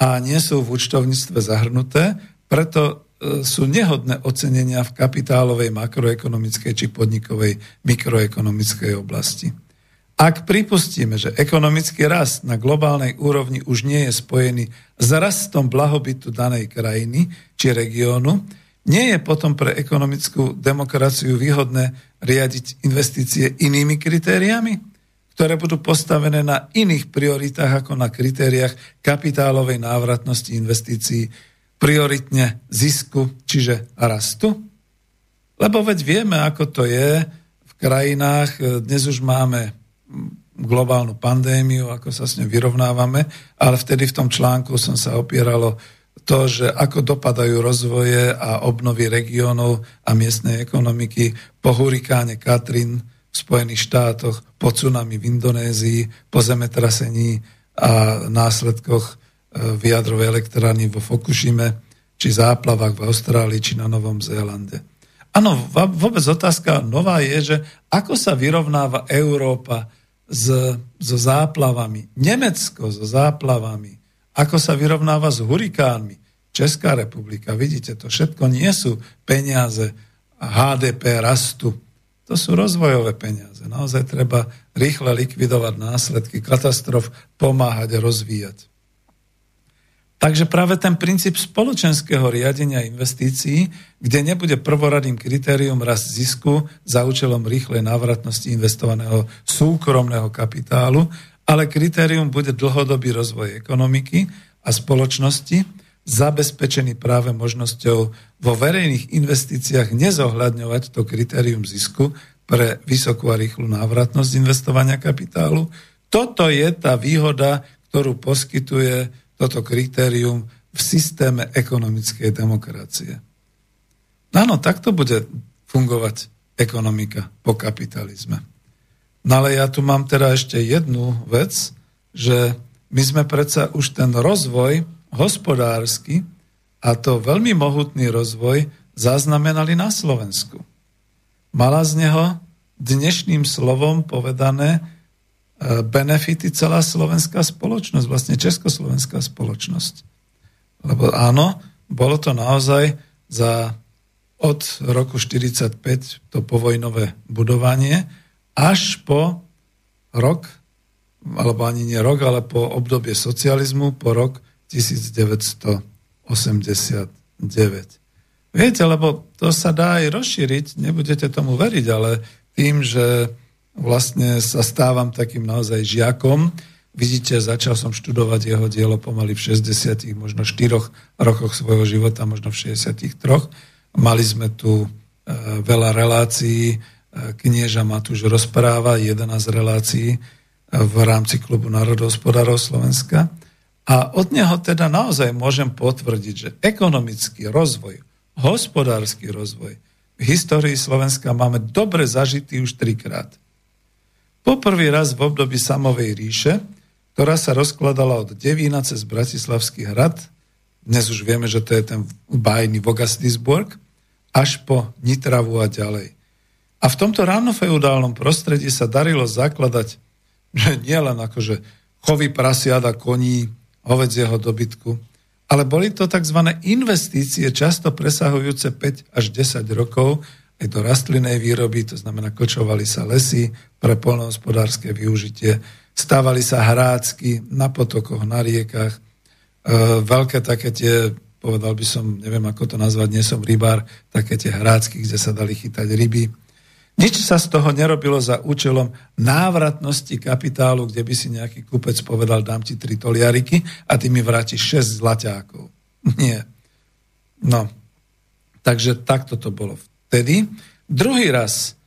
a nie sú v účtovníctve zahrnuté, preto e, sú nehodné ocenenia v kapitálovej, makroekonomickej či podnikovej mikroekonomickej oblasti. Ak pripustíme, že ekonomický rast na globálnej úrovni už nie je spojený s rastom blahobytu danej krajiny či regiónu, nie je potom pre ekonomickú demokraciu výhodné riadiť investície inými kritériami, ktoré budú postavené na iných prioritách ako na kritériách kapitálovej návratnosti investícií, prioritne zisku, čiže rastu? Lebo veď vieme, ako to je v krajinách, dnes už máme globálnu pandémiu, ako sa s ňou vyrovnávame, ale vtedy v tom článku som sa opieralo to, že ako dopadajú rozvoje a obnovy regiónov a miestnej ekonomiky po hurikáne Katrin v Spojených štátoch, po tsunami v Indonézii, po zemetrasení a následkoch e, v jadrovej elektrárny vo Fukushime, či záplavách v Austrálii, či na Novom Zélande. Áno, vôbec otázka nová je, že ako sa vyrovnáva Európa s, so záplavami. Nemecko so záplavami. Ako sa vyrovnáva s hurikánmi. Česká republika, vidíte, to všetko nie sú peniaze HDP rastu. To sú rozvojové peniaze. Naozaj treba rýchle likvidovať následky katastrof, pomáhať a rozvíjať. Takže práve ten princíp spoločenského riadenia investícií, kde nebude prvoradým kritérium rast zisku za účelom rýchlej návratnosti investovaného súkromného kapitálu, ale kritérium bude dlhodobý rozvoj ekonomiky a spoločnosti, zabezpečený práve možnosťou vo verejných investíciách nezohľadňovať to kritérium zisku pre vysokú a rýchlu návratnosť investovania kapitálu. Toto je tá výhoda, ktorú poskytuje toto kritérium v systéme ekonomickej demokracie. Áno, takto bude fungovať ekonomika po kapitalizme. No ale ja tu mám teda ešte jednu vec, že my sme predsa už ten rozvoj hospodársky, a to veľmi mohutný rozvoj, zaznamenali na Slovensku. Mala z neho dnešným slovom povedané benefity celá slovenská spoločnosť, vlastne československá spoločnosť. Lebo áno, bolo to naozaj za od roku 1945 to povojnové budovanie až po rok, alebo ani nie rok, ale po obdobie socializmu, po rok 1989. Viete, lebo to sa dá aj rozšíriť, nebudete tomu veriť, ale tým, že vlastne sa stávam takým naozaj žiakom. Vidíte, začal som študovať jeho dielo pomaly v 60 možno 4 rokoch svojho života, možno v 63. Mali sme tu e, veľa relácií, e, knieža Matúš rozpráva, 11 relácií e, v rámci klubu národohospodárov Slovenska. A od neho teda naozaj môžem potvrdiť, že ekonomický rozvoj, hospodársky rozvoj v histórii Slovenska máme dobre zažitý už trikrát. Poprvý raz v období Samovej ríše, ktorá sa rozkladala od Devína cez Bratislavský hrad, dnes už vieme, že to je ten bájny Vogastisburg, až po Nitravu a ďalej. A v tomto ránofeudálnom prostredí sa darilo zakladať že nielen akože chovy prasiat a koní, hovedzieho dobytku, ale boli to tzv. investície, často presahujúce 5 až 10 rokov, aj do rastlinnej výroby, to znamená, kočovali sa lesy pre polnohospodárske využitie, stávali sa hrácky na potokoch, na riekach, e, veľké také tie, povedal by som, neviem ako to nazvať, nie som rybár, také tie hrácky, kde sa dali chytať ryby. Nič sa z toho nerobilo za účelom návratnosti kapitálu, kde by si nejaký kupec povedal, dám ti tri toliariky a ty mi vrátiš 6 zlaťákov. Nie. No, takže takto to bolo vtedy. Druhý raz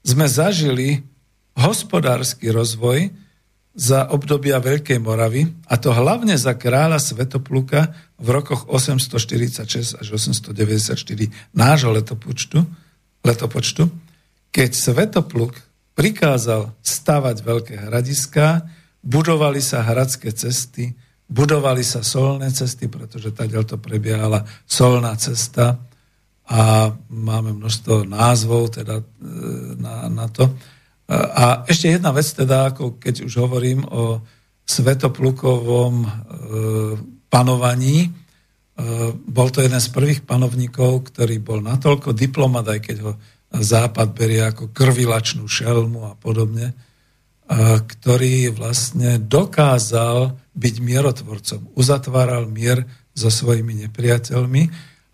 sme zažili hospodársky rozvoj za obdobia Veľkej Moravy, a to hlavne za kráľa Svetopluka v rokoch 846 až 894 nášho letopočtu, letopočtu keď Svetopluk prikázal stavať veľké hradiská, budovali sa hradské cesty, budovali sa solné cesty, pretože tady to prebiehala solná cesta a máme množstvo názvov teda e, na, na to. A ešte jedna vec teda, ako keď už hovorím o svetoplukovom e, panovaní, e, bol to jeden z prvých panovníkov, ktorý bol natoľko diplomat, aj keď ho Západ berie ako krvilačnú šelmu a podobne, ktorý vlastne dokázal byť mierotvorcom. Uzatváral mier so svojimi nepriateľmi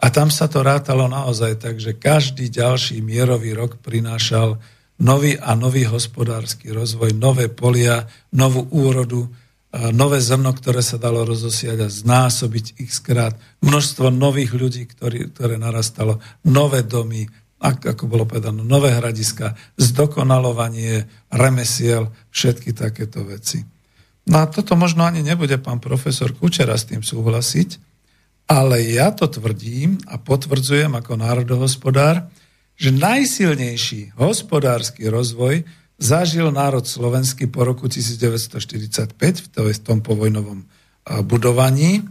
a tam sa to rátalo naozaj tak, že každý ďalší mierový rok prinášal nový a nový hospodársky rozvoj, nové polia, novú úrodu, nové zrno, ktoré sa dalo rozosiať a znásobiť ich skrát, množstvo nových ľudí, ktorý, ktoré narastalo, nové domy, ako bolo povedané, nové hradiska, zdokonalovanie remesiel, všetky takéto veci. No a toto možno ani nebude pán profesor Kučera s tým súhlasiť, ale ja to tvrdím a potvrdzujem ako národohospodár, že najsilnejší hospodársky rozvoj zažil národ slovenský po roku 1945 v tom povojnovom budovaní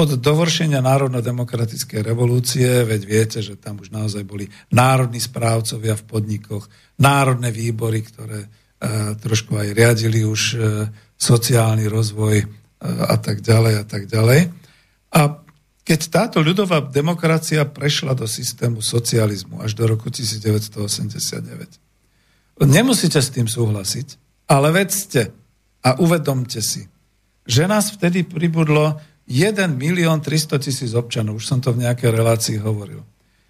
od dovršenia národno-demokratickej revolúcie, veď viete, že tam už naozaj boli národní správcovia v podnikoch, národné výbory, ktoré e, trošku aj riadili už e, sociálny rozvoj e, a tak ďalej a tak ďalej. A keď táto ľudová demokracia prešla do systému socializmu až do roku 1989. Nemusíte s tým súhlasiť, ale vedzte a uvedomte si, že nás vtedy pribudlo 1 milión 300 tisíc občanov. Už som to v nejakej relácii hovoril.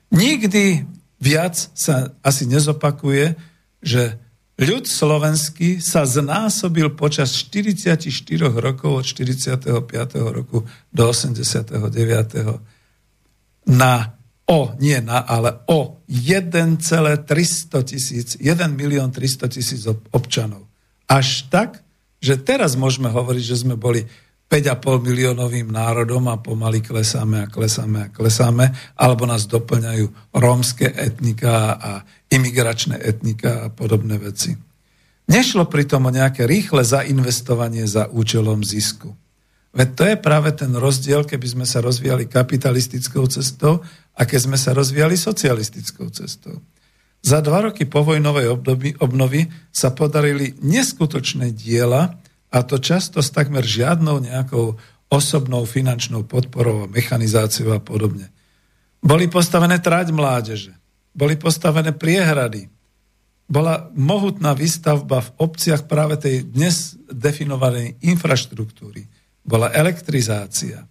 Nikdy viac sa asi nezopakuje, že ľud slovenský sa znásobil počas 44 rokov od 45. roku do 89. na o, nie na, ale o 1,300 tisíc, 1 milión 300 tisíc občanov. Až tak, že teraz môžeme hovoriť, že sme boli 5,5 miliónovým národom a pomaly klesáme a klesáme a klesáme, alebo nás doplňajú rómske etnika a imigračné etnika a podobné veci. Nešlo pritom o nejaké rýchle zainvestovanie za účelom zisku. Veď to je práve ten rozdiel, keby sme sa rozvíjali kapitalistickou cestou a keď sme sa rozvíjali socialistickou cestou. Za dva roky povojnovej období, obnovy sa podarili neskutočné diela, a to často s takmer žiadnou nejakou osobnou finančnou podporou a mechanizáciou a podobne. Boli postavené trať mládeže, boli postavené priehrady, bola mohutná výstavba v obciach práve tej dnes definovanej infraštruktúry. Bola elektrizácia.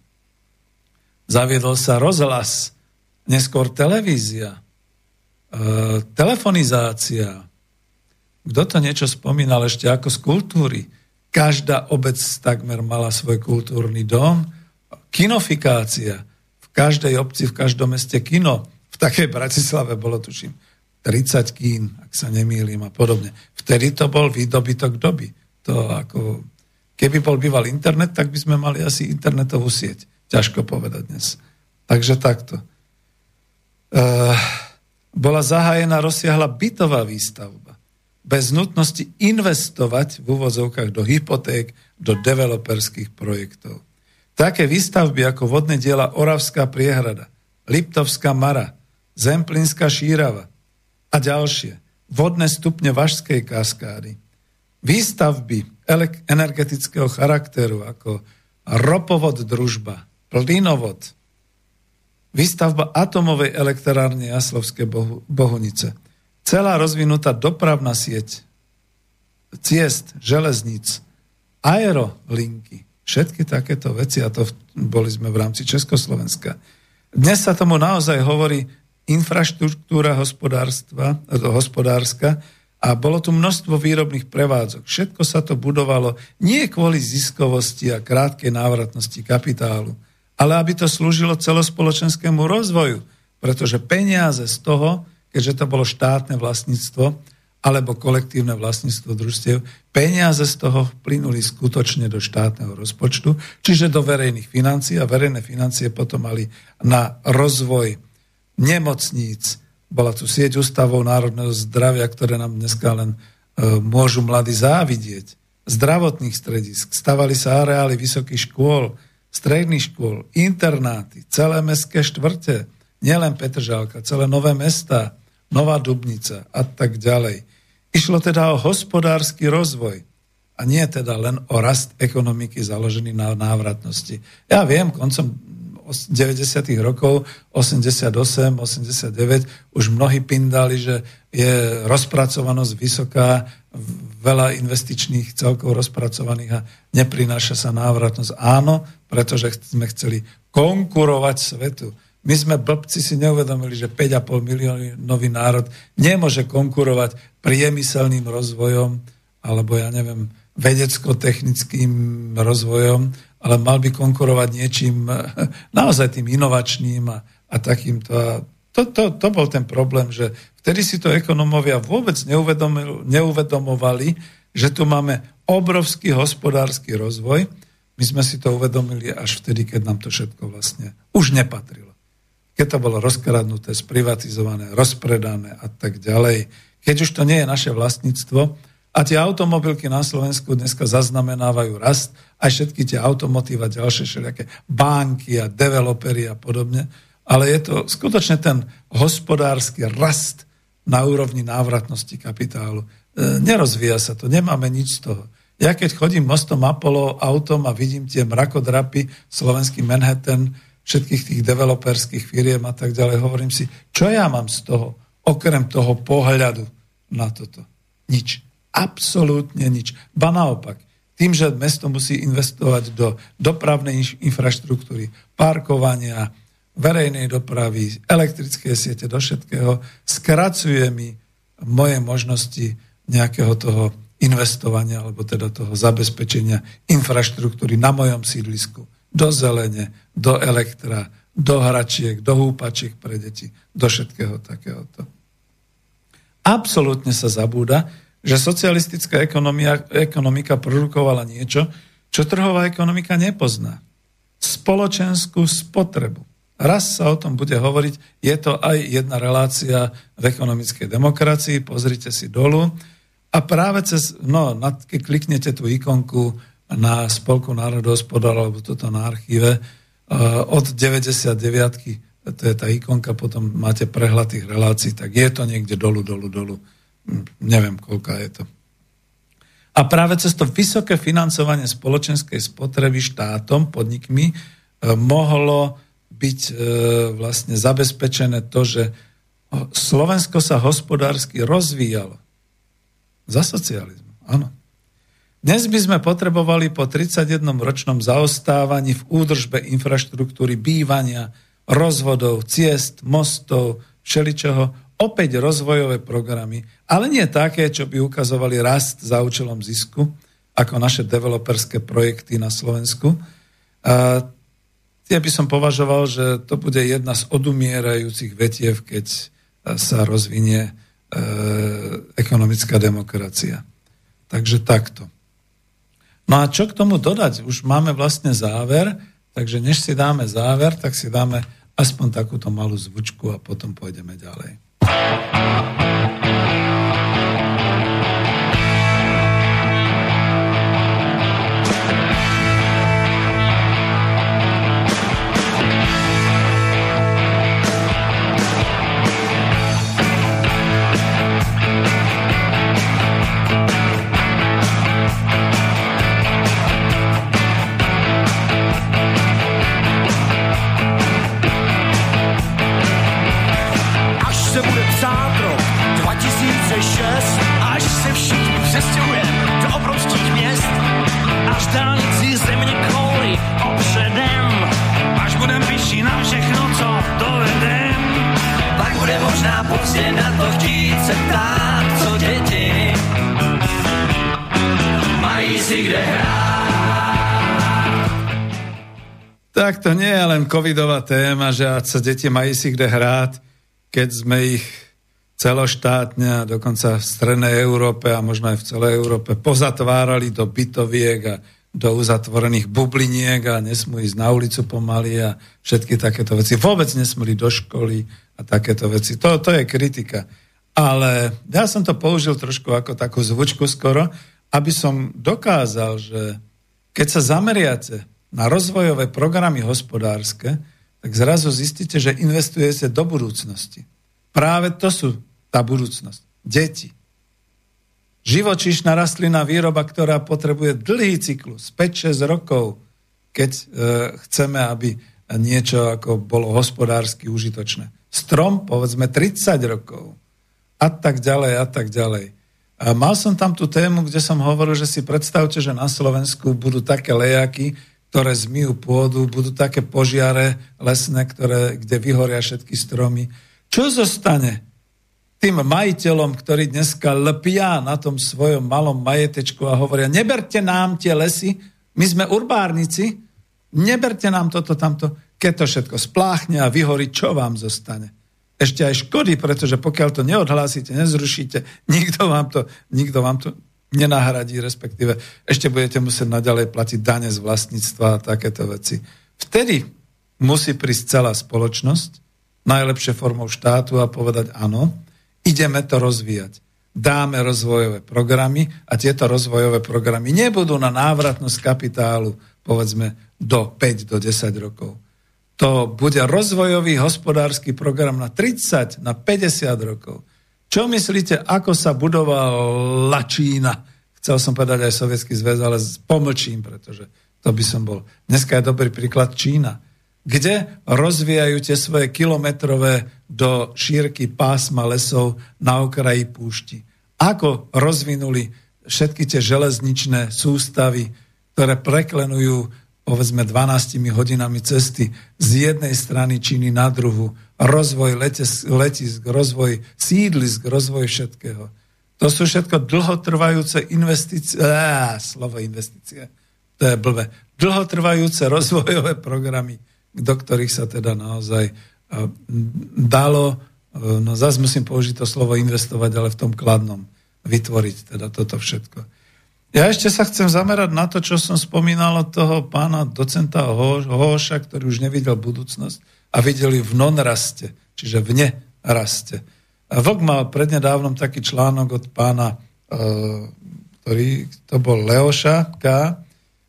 Zaviedol sa rozhlas, neskôr televízia, e, telefonizácia. Kto to niečo spomínal ešte ako z kultúry? Každá obec takmer mala svoj kultúrny dom. Kinofikácia. V každej obci, v každom meste kino. V takej Bratislave bolo, tuším, 30 kín, ak sa nemýlim a podobne. Vtedy to bol výdobytok doby. To ako, keby bol býval internet, tak by sme mali asi internetovú sieť. Ťažko povedať dnes. Takže takto. Uh, bola zahájená rozsiahla bytová výstavba bez nutnosti investovať v úvozovkách do hypoték, do developerských projektov. Také výstavby ako vodné diela Oravská priehrada, Liptovská Mara, Zemplínska šírava a ďalšie, vodné stupne Vašskej kaskády, výstavby energetického charakteru ako ropovod družba, plynovod, výstavba atomovej elektrárne Jaslovské Bohunice – celá rozvinutá dopravná sieť, ciest, železníc, aerolinky, všetky takéto veci, a to boli sme v rámci Československa. Dnes sa tomu naozaj hovorí infraštruktúra hospodárstva, hospodárska a bolo tu množstvo výrobných prevádzok. Všetko sa to budovalo nie kvôli ziskovosti a krátkej návratnosti kapitálu, ale aby to slúžilo celospoločenskému rozvoju, pretože peniaze z toho, keďže to bolo štátne vlastníctvo, alebo kolektívne vlastníctvo družstiev, peniaze z toho plynuli skutočne do štátneho rozpočtu, čiže do verejných financií a verejné financie potom mali na rozvoj nemocníc, bola tu sieť ústavov národného zdravia, ktoré nám dneska len e, môžu mladí závidieť, zdravotných stredisk, stavali sa areály vysokých škôl, stredných škôl, internáty, celé mestské štvrte, nielen Petržálka, celé nové mesta, Nová Dubnica a tak ďalej. Išlo teda o hospodársky rozvoj a nie teda len o rast ekonomiky založený na návratnosti. Ja viem, koncom 90. rokov, 88, 89, už mnohí pindali, že je rozpracovanosť vysoká, veľa investičných celkov rozpracovaných a neprináša sa návratnosť. Áno, pretože sme chceli konkurovať svetu. My sme blbci si neuvedomili, že 5,5 miliónový národ nemôže konkurovať priemyselným rozvojom alebo ja neviem, vedecko-technickým rozvojom, ale mal by konkurovať niečím naozaj tým inovačným a, a takýmto. A to, to, to bol ten problém, že vtedy si to ekonomovia vôbec neuvedomovali, že tu máme obrovský hospodársky rozvoj. My sme si to uvedomili až vtedy, keď nám to všetko vlastne už nepatrilo keď to bolo rozkradnuté, sprivatizované, rozpredané a tak ďalej. Keď už to nie je naše vlastníctvo a tie automobilky na Slovensku dneska zaznamenávajú rast, aj všetky tie automotíva, ďalšie všelijaké banky a developery a podobne, ale je to skutočne ten hospodársky rast na úrovni návratnosti kapitálu. E, nerozvíja sa to, nemáme nič z toho. Ja keď chodím mostom Apollo autom a vidím tie mrakodrapy, slovenský Manhattan, všetkých tých developerských firiem a tak ďalej. Hovorím si, čo ja mám z toho, okrem toho pohľadu na toto? Nič. Absolútne nič. Ba naopak, tým, že mesto musí investovať do dopravnej infraštruktúry, parkovania, verejnej dopravy, elektrické siete, do všetkého, skracuje mi moje možnosti nejakého toho investovania, alebo teda toho zabezpečenia infraštruktúry na mojom sídlisku do zelene, do elektra, do hračiek, do húpačiek pre deti, do všetkého takéhoto. Absolútne sa zabúda, že socialistická ekonomia, ekonomika produkovala niečo, čo trhová ekonomika nepozná. Spoločenskú spotrebu. Raz sa o tom bude hovoriť, je to aj jedna relácia v ekonomickej demokracii, pozrite si dolu. A práve cez, no, keď kliknete tú ikonku na Spolku národohospodár, alebo toto na archíve, od 99 to je tá ikonka, potom máte prehľad tých relácií, tak je to niekde dolu, dolu, dolu. Hm, neviem, koľka je to. A práve cez to vysoké financovanie spoločenskej spotreby štátom, podnikmi, e, mohlo byť e, vlastne zabezpečené to, že Slovensko sa hospodársky rozvíjalo. Za socializmu, áno. Dnes by sme potrebovali po 31-ročnom zaostávaní v údržbe infraštruktúry bývania, rozvodov, ciest, mostov, všeličoho, opäť rozvojové programy, ale nie také, čo by ukazovali rast za účelom zisku, ako naše developerské projekty na Slovensku. A ja by som považoval, že to bude jedna z odumierajúcich vetiev, keď sa rozvinie e, ekonomická demokracia. Takže takto. No a čo k tomu dodať? Už máme vlastne záver, takže než si dáme záver, tak si dáme aspoň takúto malú zvučku a potom pôjdeme ďalej. Možná pozdě na to chtít se ptát, co děti mají si kde hrát. Tak to nie je len covidová téma, že sa deti majú si kde hrať, keď sme ich celoštátne a dokonca v strednej Európe a možno aj v celej Európe pozatvárali do bytoviek a do uzatvorených bubliniek a nesmú ísť na ulicu pomaly a všetky takéto veci. Vôbec nesmú ísť do školy a takéto veci. To, to je kritika. Ale ja som to použil trošku ako takú zvučku skoro, aby som dokázal, že keď sa zameriate na rozvojové programy hospodárske, tak zrazu zistíte, že investujete do budúcnosti. Práve to sú tá budúcnosť. Deti. Živočíšna rastlina výroba, ktorá potrebuje dlhý cyklus, 5-6 rokov, keď e, chceme, aby niečo ako bolo hospodársky užitočné. Strom, povedzme, 30 rokov. A tak ďalej, a tak ďalej. A mal som tam tú tému, kde som hovoril, že si predstavte, že na Slovensku budú také lejaky, ktoré zmijú pôdu, budú také požiare lesné, ktoré, kde vyhoria všetky stromy. Čo zostane? Tým majiteľom, ktorí dneska lpia na tom svojom malom majetečku a hovoria, neberte nám tie lesy, my sme urbárnici, neberte nám toto, tamto, keď to všetko spláchne a vyhorí, čo vám zostane? Ešte aj škody, pretože pokiaľ to neodhlásite, nezrušíte, nikto vám to, nikto vám to nenahradí, respektíve ešte budete musieť naďalej platiť dane z vlastníctva a takéto veci. Vtedy musí prísť celá spoločnosť, najlepšie formou štátu a povedať áno, ideme to rozvíjať. Dáme rozvojové programy a tieto rozvojové programy nebudú na návratnosť kapitálu, povedzme, do 5, do 10 rokov. To bude rozvojový hospodársky program na 30, na 50 rokov. Čo myslíte, ako sa budovala Čína? Chcel som povedať aj Sovietský zväz, ale pomlčím, pretože to by som bol. Dneska je dobrý príklad Čína kde rozvíjajú tie svoje kilometrové do šírky pásma lesov na okraji púšti. Ako rozvinuli všetky tie železničné sústavy, ktoré preklenujú povedzme 12 hodinami cesty z jednej strany Číny na druhu, rozvoj letisk, rozvoj sídlisk, rozvoj všetkého. To sú všetko dlhotrvajúce investície, á, slovo investície, to je blbé, dlhotrvajúce rozvojové programy, do ktorých sa teda naozaj dalo, no zase musím použiť to slovo investovať, ale v tom kladnom vytvoriť teda toto všetko. Ja ešte sa chcem zamerať na to, čo som spomínal od toho pána docenta Hoša, ktorý už nevidel budúcnosť a videli v non-raste, čiže v neraste. Vlk mal prednedávnom taký článok od pána, ktorý to bol Leoša K.,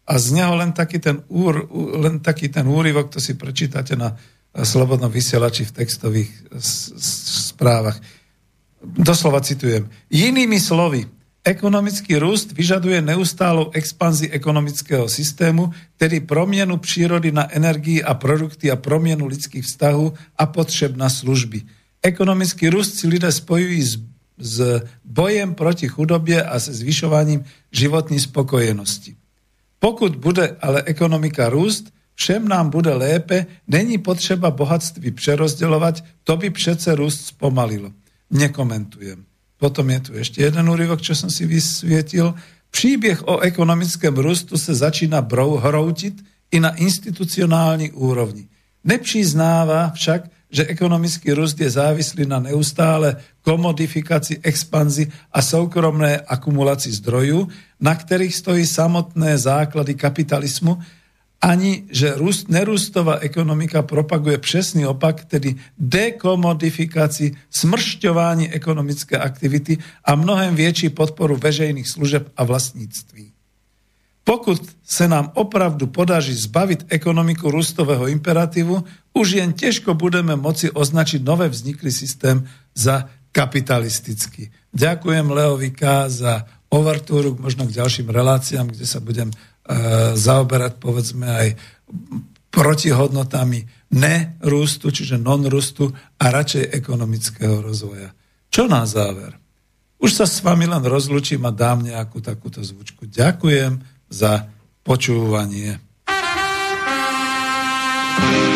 a z neho len taký ten, úr, len taký ten úryvok, to si prečítate na Slobodnom vysielači v textových správach. Doslova citujem. Inými slovy, ekonomický rúst vyžaduje neustálu expanzi ekonomického systému, tedy promienu přírody na energii a produkty a promienu lidských vztahov a potřeb na služby. Ekonomický rúst si lidé spojujú s, s bojem proti chudobie a se zvyšovaním životní spokojenosti. Pokud bude ale ekonomika růst, všem nám bude lépe, není potřeba bohatství přerozdělovat, to by přece růst zpomalilo. Nekomentujem. Potom je tu ešte jeden úryvok, čo som si vysvietil. Příběh o ekonomickém růstu se začína hroutit i na institucionální úrovni. Nepřiznává však, že ekonomický růst je závislý na neustále komodifikaci, expanzi a soukromné akumulaci zdrojů, na ktorých stojí samotné základy kapitalizmu, ani že rúst, nerústová ekonomika propaguje přesný opak, tedy dekomodifikácii, smršťování ekonomické aktivity a mnohem větší podporu veřejných služeb a vlastníctví. Pokud se nám opravdu podaří zbavit ekonomiku růstového imperatívu, už jen těžko budeme moci označiť nové vzniklý systém za kapitalistický. Ďakujem Leovi K. za overtúru možno k ďalším reláciám, kde sa budem e, zaoberať povedzme aj protihodnotami nerústu, čiže non-rústu a radšej ekonomického rozvoja. Čo na záver? Už sa s vami len rozlučím a dám nejakú takúto zvučku. Ďakujem za počúvanie. thank you